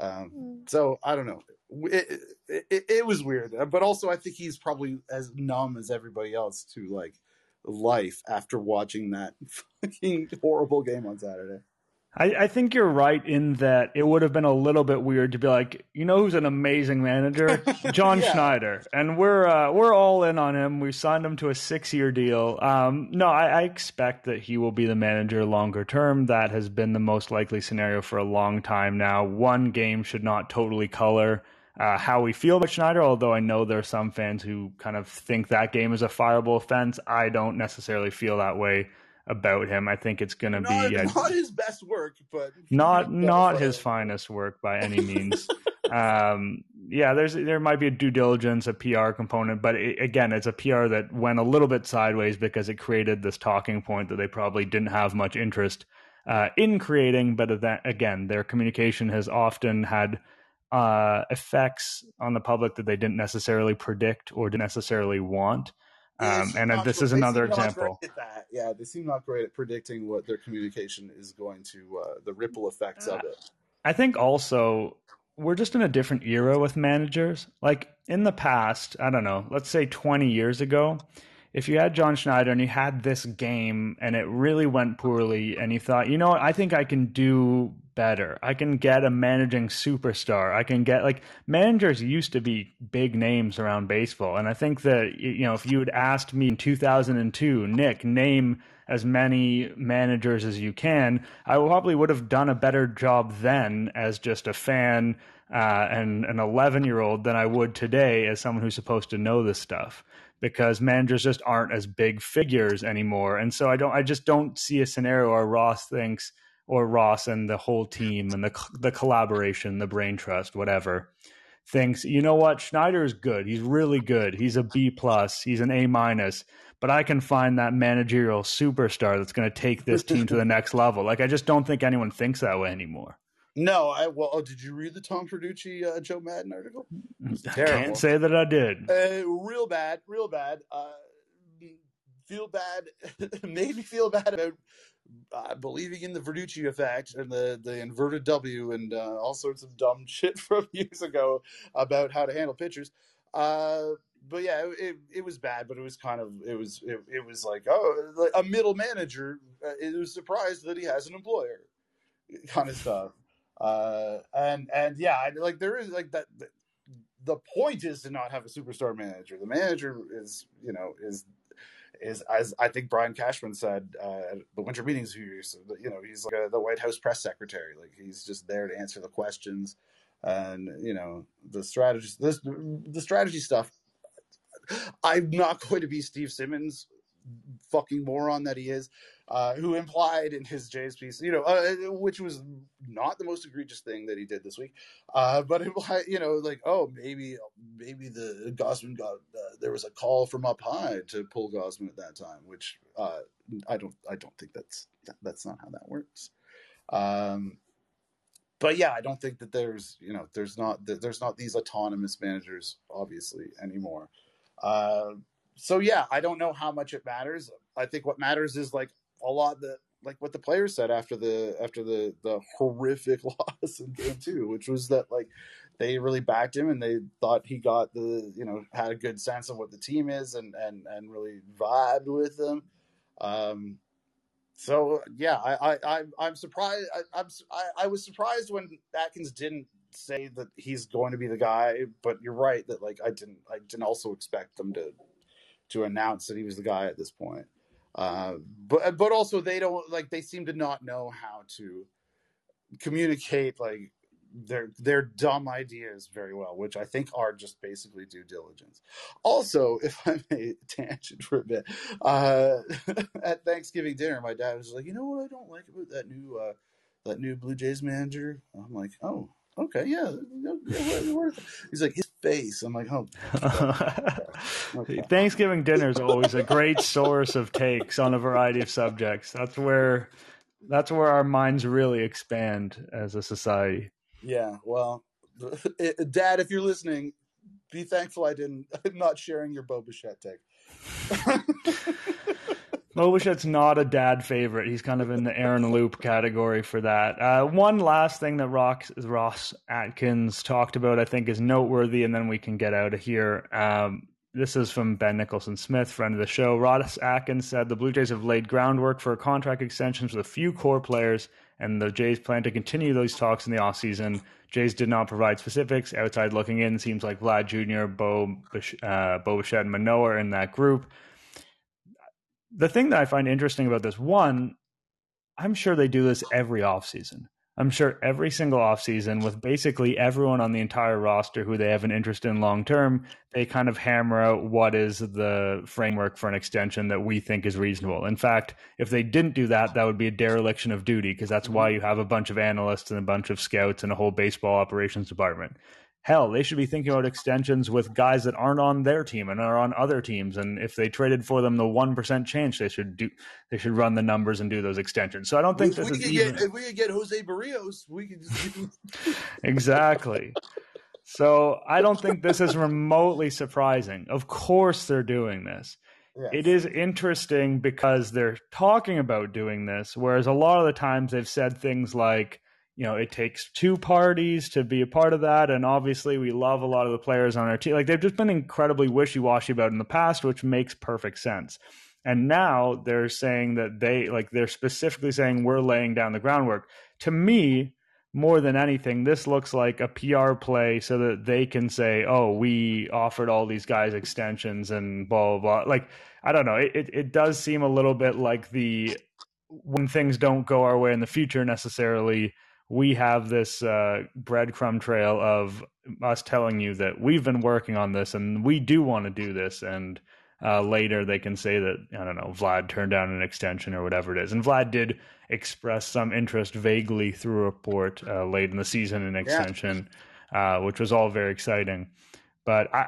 Um, mm. so I don't know. It, it, it, was weird, but also I think he's probably as numb as everybody else to like life after watching that fucking horrible game on Saturday. I, I, think you're right in that it would have been a little bit weird to be like, you know, who's an amazing manager, John yeah. Schneider, and we're uh, we're all in on him. We signed him to a six year deal. Um, no, I, I, expect that he will be the manager longer term. That has been the most likely scenario for a long time now. One game should not totally color uh, how we feel about Schneider. Although I know there are some fans who kind of think that game is a fireable offense. I don't necessarily feel that way about him. I think it's going to be uh, not his best work, but not not his finest work by any means. um, yeah, there's there might be a due diligence, a PR component, but it, again, it's a PR that went a little bit sideways because it created this talking point that they probably didn't have much interest uh, in creating. But that, again, their communication has often had uh, effects on the public that they didn't necessarily predict or didn't necessarily want. Um, and this is another example. Yeah, they seem not great at predicting what their communication is going to, uh, the ripple effects of it. I think also we're just in a different era with managers. Like in the past, I don't know, let's say 20 years ago, if you had John Schneider and you had this game and it really went poorly and you thought, you know what, I think I can do better. I can get a managing superstar. I can get like managers used to be big names around baseball. And I think that, you know, if you had asked me in 2002, Nick, name as many managers as you can, I probably would have done a better job then as just a fan uh, and an 11 year old than I would today as someone who's supposed to know this stuff because managers just aren't as big figures anymore. And so I don't, I just don't see a scenario where Ross thinks, or Ross and the whole team and the the collaboration, the brain trust, whatever, thinks, you know what, Schneider is good. He's really good. He's a B plus. He's an A minus. But I can find that managerial superstar that's going to take this team to the next level. Like I just don't think anyone thinks that way anymore. No, I well. Oh, did you read the Tom Verducci uh, Joe Maddon article? I can't say that I did. Uh, real bad, real bad. Uh, feel bad, made me feel bad about uh, believing in the Verducci effect and the, the inverted W and uh, all sorts of dumb shit from years ago about how to handle pitchers. Uh, but yeah, it, it was bad, but it was kind of it was it, it was like oh a middle manager uh, is was surprised that he has an employer kind of stuff. Uh, and and yeah, like there is like that. The point is to not have a superstar manager. The manager is you know is is as I think Brian Cashman said uh, at the winter meetings. You know, he's like a, the White House press secretary. Like he's just there to answer the questions, and you know the strategy. This the strategy stuff. I'm not going to be Steve Simmons, fucking moron that he is uh, who implied in his Jays piece, you know, uh, which was not the most egregious thing that he did this week, uh, but implied, you know, like, oh, maybe, maybe the Gausman got uh, there was a call from up high to pull Gausman at that time, which uh, I don't, I don't think that's that's not how that works. Um, but yeah, I don't think that there's, you know, there's not there's not these autonomous managers obviously anymore. So yeah, I don't know how much it matters. I think what matters is like a lot that like what the players said after the after the the horrific loss in game two, which was that like they really backed him and they thought he got the you know had a good sense of what the team is and and and really vibed with them. Um, so yeah, I I I'm surprised. I, I'm I, I was surprised when Atkins didn't say that he's going to be the guy, but you're right that like I didn't I didn't also expect them to to announce that he was the guy at this point. Uh, but but also they don't like they seem to not know how to communicate like their their dumb ideas very well, which I think are just basically due diligence. Also, if I may tangent for a bit, uh, at Thanksgiving dinner, my dad was like, "You know what I don't like about that new uh, that new Blue Jays manager?" I'm like, "Oh, okay, yeah." He's like, "His face." I'm like, "Oh." Okay. Thanksgiving dinner is always a great source of takes on a variety of subjects. That's where that's where our minds really expand as a society. Yeah, well, it, eh, Dad, if you're listening, be thankful I didn't. I'm not sharing your Bo Bichette take. Bo Bichette's not a dad favorite. He's kind of in the Aaron Loup category for that. Uh, one last thing that Ross, Ross Atkins talked about, I think, is noteworthy, and then we can get out of here. Um, this is from Ben Nicholson Smith, friend of the show. Ross Atkins said the Blue Jays have laid groundwork for contract extensions with a few core players, and the Jays plan to continue those talks in the offseason. Jays did not provide specifics. Outside looking in, seems like Vlad Jr., Bo, uh, Bo Bichette, and Manoah are in that group the thing that I find interesting about this one, I'm sure they do this every offseason. I'm sure every single offseason with basically everyone on the entire roster who they have an interest in long term, they kind of hammer out what is the framework for an extension that we think is reasonable. In fact, if they didn't do that, that would be a dereliction of duty because that's why mm-hmm. you have a bunch of analysts and a bunch of scouts and a whole baseball operations department. Hell, they should be thinking about extensions with guys that aren't on their team and are on other teams. And if they traded for them the one percent change, they should do. They should run the numbers and do those extensions. So I don't think we, this we is even... get, if we could get Jose Berrios, we could just exactly. So I don't think this is remotely surprising. Of course, they're doing this. Yes. It is interesting because they're talking about doing this, whereas a lot of the times they've said things like you know, it takes two parties to be a part of that. And obviously, we love a lot of the players on our team. Like, they've just been incredibly wishy washy about in the past, which makes perfect sense. And now they're saying that they, like, they're specifically saying we're laying down the groundwork. To me, more than anything, this looks like a PR play so that they can say, oh, we offered all these guys extensions and blah, blah, blah. Like, I don't know. It, it, it does seem a little bit like the when things don't go our way in the future necessarily we have this uh, breadcrumb trail of us telling you that we've been working on this and we do want to do this. And uh, later they can say that, I don't know, Vlad turned down an extension or whatever it is. And Vlad did express some interest vaguely through a report uh, late in the season in extension, yeah. Uh, which was all very exciting. But I,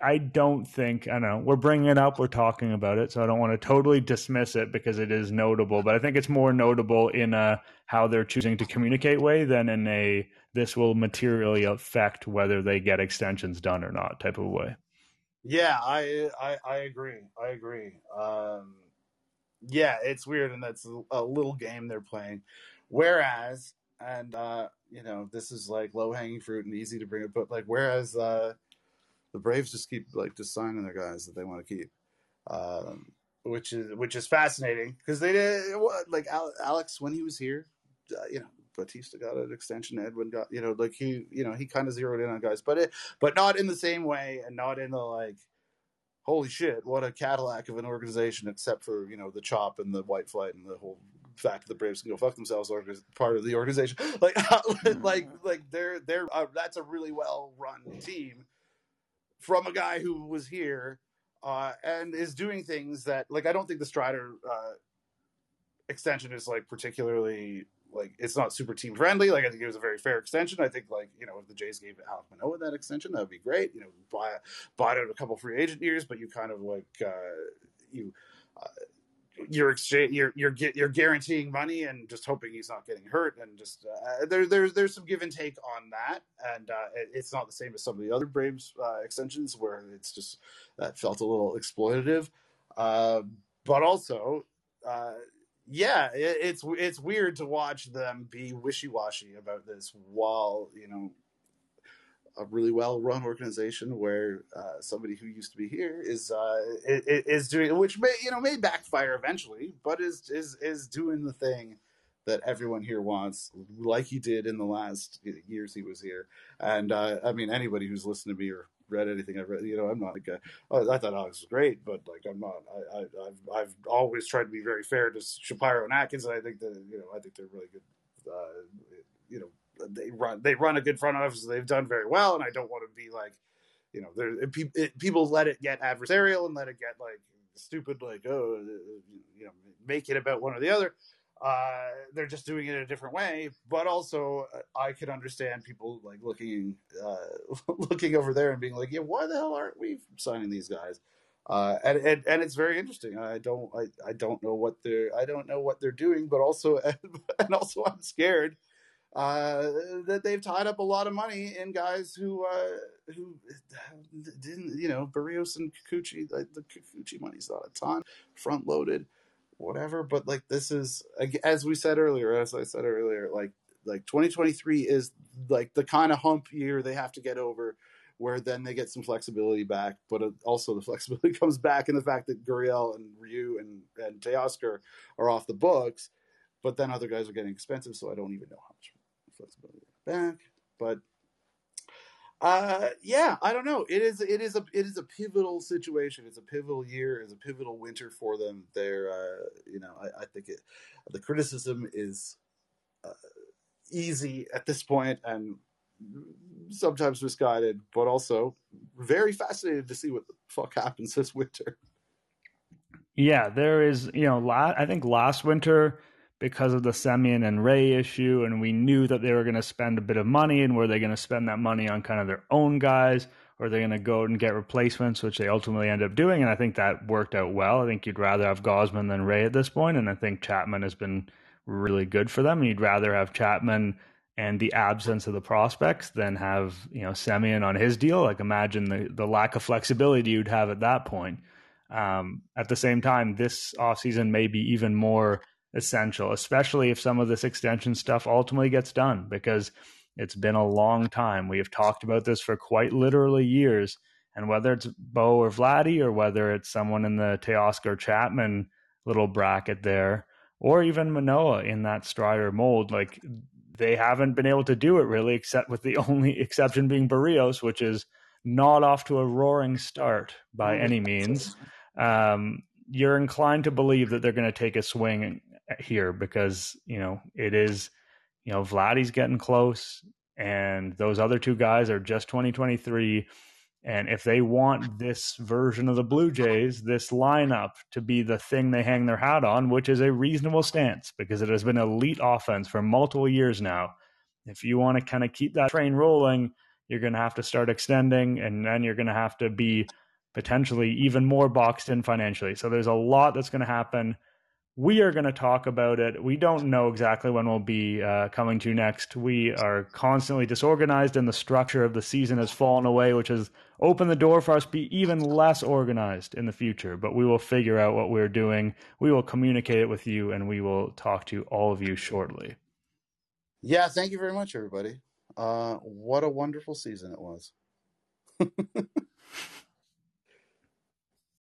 I, I don't think I don't know. We're bringing it up. We're talking about it, so I don't want to totally dismiss it because it is notable. But I think it's more notable in a how they're choosing to communicate way than in a this will materially affect whether they get extensions done or not type of way. Yeah, I I, I agree. I agree. Um, yeah, it's weird, and that's a little game they're playing. Whereas, and uh, you know, this is like low hanging fruit and easy to bring up, but like whereas uh, the Braves just keep like just signing their guys that they want to keep, um, which is which is fascinating because they did like Alex when he was here, uh, you know. Bautista got an extension. Edwin got, you know, like he, you know, he kind of zeroed in on guys, but it, but not in the same way, and not in the like, holy shit, what a Cadillac of an organization, except for you know the chop and the white flight and the whole fact that the Braves can go fuck themselves or part of the organization. Like, like, like they're they're uh, that's a really well run team from a guy who was here uh, and is doing things that like I don't think the Strider uh, extension is like particularly like it's not super team friendly. Like I think it was a very fair extension. I think like you know if the Jays gave Alek Manoah that extension, that would be great. You know, buy bought out a couple free agent years, but you kind of like uh, you uh, you're exchange you're you're you're guaranteeing money and just hoping he's not getting hurt and just uh, there there's there's some give and take on that. And uh, it, it's not the same as some of the other Braves uh, extensions where it's just that felt a little exploitative. Uh, but also uh, yeah it, it's it's weird to watch them be wishy-washy about this while you know a really well run organization where uh, somebody who used to be here is uh, is doing which may you know may backfire eventually, but is is is doing the thing that everyone here wants, like he did in the last years he was here. And uh, I mean, anybody who's listened to me or read anything I've read, you know, I'm not like a, oh, I thought Alex was great, but like I'm not. I, I have I've always tried to be very fair to Shapiro and Atkins, and I think that you know I think they're really good. Uh, you know, they run they run a good front office. They've done very well, and I don't want to be like, you know, there it, people let it get adversarial and let it get like stupid, like oh, you know, make it about one or the other. Uh, they're just doing it a different way, but also uh, I could understand people like looking uh, looking over there and being like, yeah, why the hell aren't we signing these guys? Uh, and, and and it's very interesting. I don't I, I don't know what they're I don't know what they're doing, but also and also I'm scared uh, that they've tied up a lot of money in guys who uh, who didn't, you know, Berrios and Kikuchi. Like the Kikuchi money's not a ton, front loaded, whatever. But like this is, as we said earlier, as I said earlier, like like 2023 is like the kind of hump year they have to get over where then they get some flexibility back, but also the flexibility comes back in the fact that Gurriel and Ryu and, and Teoscar are off the books, but then other guys are getting expensive, so I don't even know how much flexibility back. But uh, yeah, I don't know. It is it is a it is a pivotal situation. It's a pivotal year. It's a pivotal winter for them. They're uh, you know I, I think it, the criticism is uh, easy at this point and sometimes misguided, but also very fascinated to see what the fuck happens this winter. Yeah, there is, you know, la- I think last winter because of the Semien and Ray issue, and we knew that they were going to spend a bit of money, and were they going to spend that money on kind of their own guys, or are they going to go and get replacements, which they ultimately end up doing, and I think that worked out well. I think you'd rather have Gausman than Ray at this point, and I think Chapman has been really good for them. and You'd rather have Chapman and the absence of the prospects than have you know Semien on his deal. Like imagine the the lack of flexibility you'd have at that point. Um, at the same time, this offseason may be even more essential, especially if some of this extension stuff ultimately gets done, because it's been a long time. We have talked about this for quite literally years. And whether it's Bo or Vladdy, or whether it's someone in the Teoscar Chapman little bracket there, or even Manoah in that Strider mold, like they haven't been able to do it really, except with the only exception being Berrios, which is not off to a roaring start by any means. Um, you're inclined to believe that they're going to take a swing here because you know it is, you know, Vladdy's getting close, and those other two guys are just 2023. And if they want this version of the Blue Jays, this lineup to be the thing they hang their hat on, which is a reasonable stance because it has been elite offense for multiple years now. If you want to kind of keep that train rolling, you're going to have to start extending and then you're going to have to be potentially even more boxed in financially. So there's a lot that's going to happen we are going to talk about it. We don't know exactly when we'll be uh, coming to next. We are constantly disorganized, and the structure of the season has fallen away, which has opened the door for us to be even less organized in the future. But we will figure out what we're doing. We will communicate it with you, and we will talk to all of you shortly. Yeah, thank you very much, everybody. Uh, what a wonderful season it was.